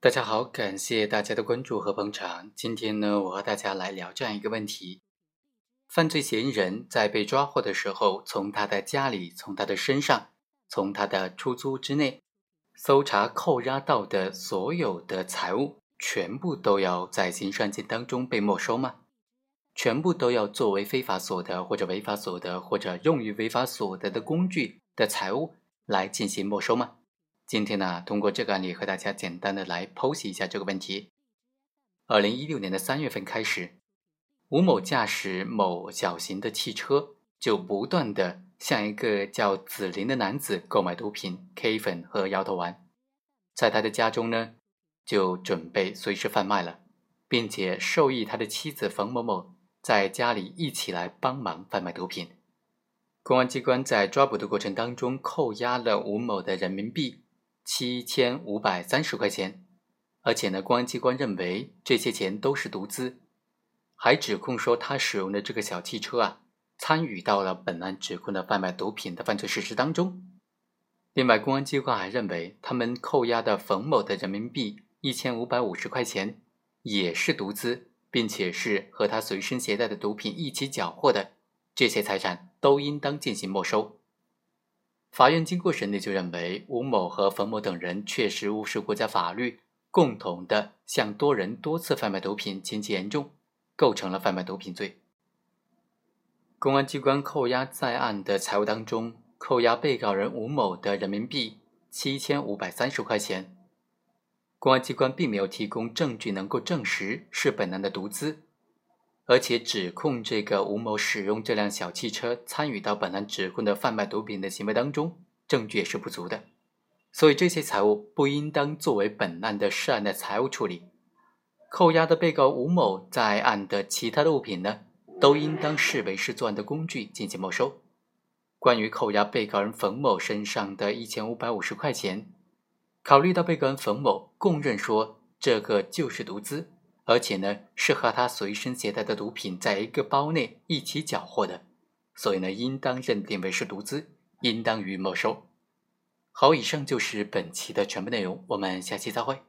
大家好，感谢大家的关注和捧场。今天呢，我和大家来聊这样一个问题：犯罪嫌疑人在被抓获的时候，从他的家里、从他的身上、从他的出租之内搜查扣押到的所有的财物，全部都要在刑事案件当中被没收吗？全部都要作为非法所得或者违法所得或者用于违法所得的工具的财物来进行没收吗？今天呢，通过这个案例和大家简单的来剖析一下这个问题。二零一六年的三月份开始，吴某驾驶某小型的汽车，就不断的向一个叫子林的男子购买毒品 K 粉和摇头丸，在他的家中呢，就准备随时贩卖了，并且授意他的妻子冯某某在家里一起来帮忙贩卖毒品。公安机关在抓捕的过程当中，扣押了吴某的人民币。七千五百三十块钱，而且呢，公安机关认为这些钱都是毒资，还指控说他使用的这个小汽车啊，参与到了本案指控的贩卖毒品的犯罪事实当中。另外，公安机关还认为他们扣押的冯某的人民币一千五百五十块钱也是毒资，并且是和他随身携带的毒品一起缴获的，这些财产都应当进行没收。法院经过审理，就认为吴某和冯某等人确实无视国家法律，共同的向多人多次贩卖毒品，情节严重，构成了贩卖毒品罪。公安机关扣押在案的财物当中，扣押被告人吴某的人民币七千五百三十块钱，公安机关并没有提供证据能够证实是本案的毒资。而且指控这个吴某使用这辆小汽车参与到本案指控的贩卖毒品的行为当中，证据也是不足的，所以这些财物不应当作为本案的涉案的财物处理。扣押的被告吴某在案的其他的物品呢，都应当视为是作案的工具进行没收。关于扣押被告人冯某身上的一千五百五十块钱，考虑到被告人冯某供认说这个就是毒资。而且呢，是和他随身携带的毒品在一个包内一起缴获的，所以呢，应当认定为是毒资，应当予以没收。好，以上就是本期的全部内容，我们下期再会。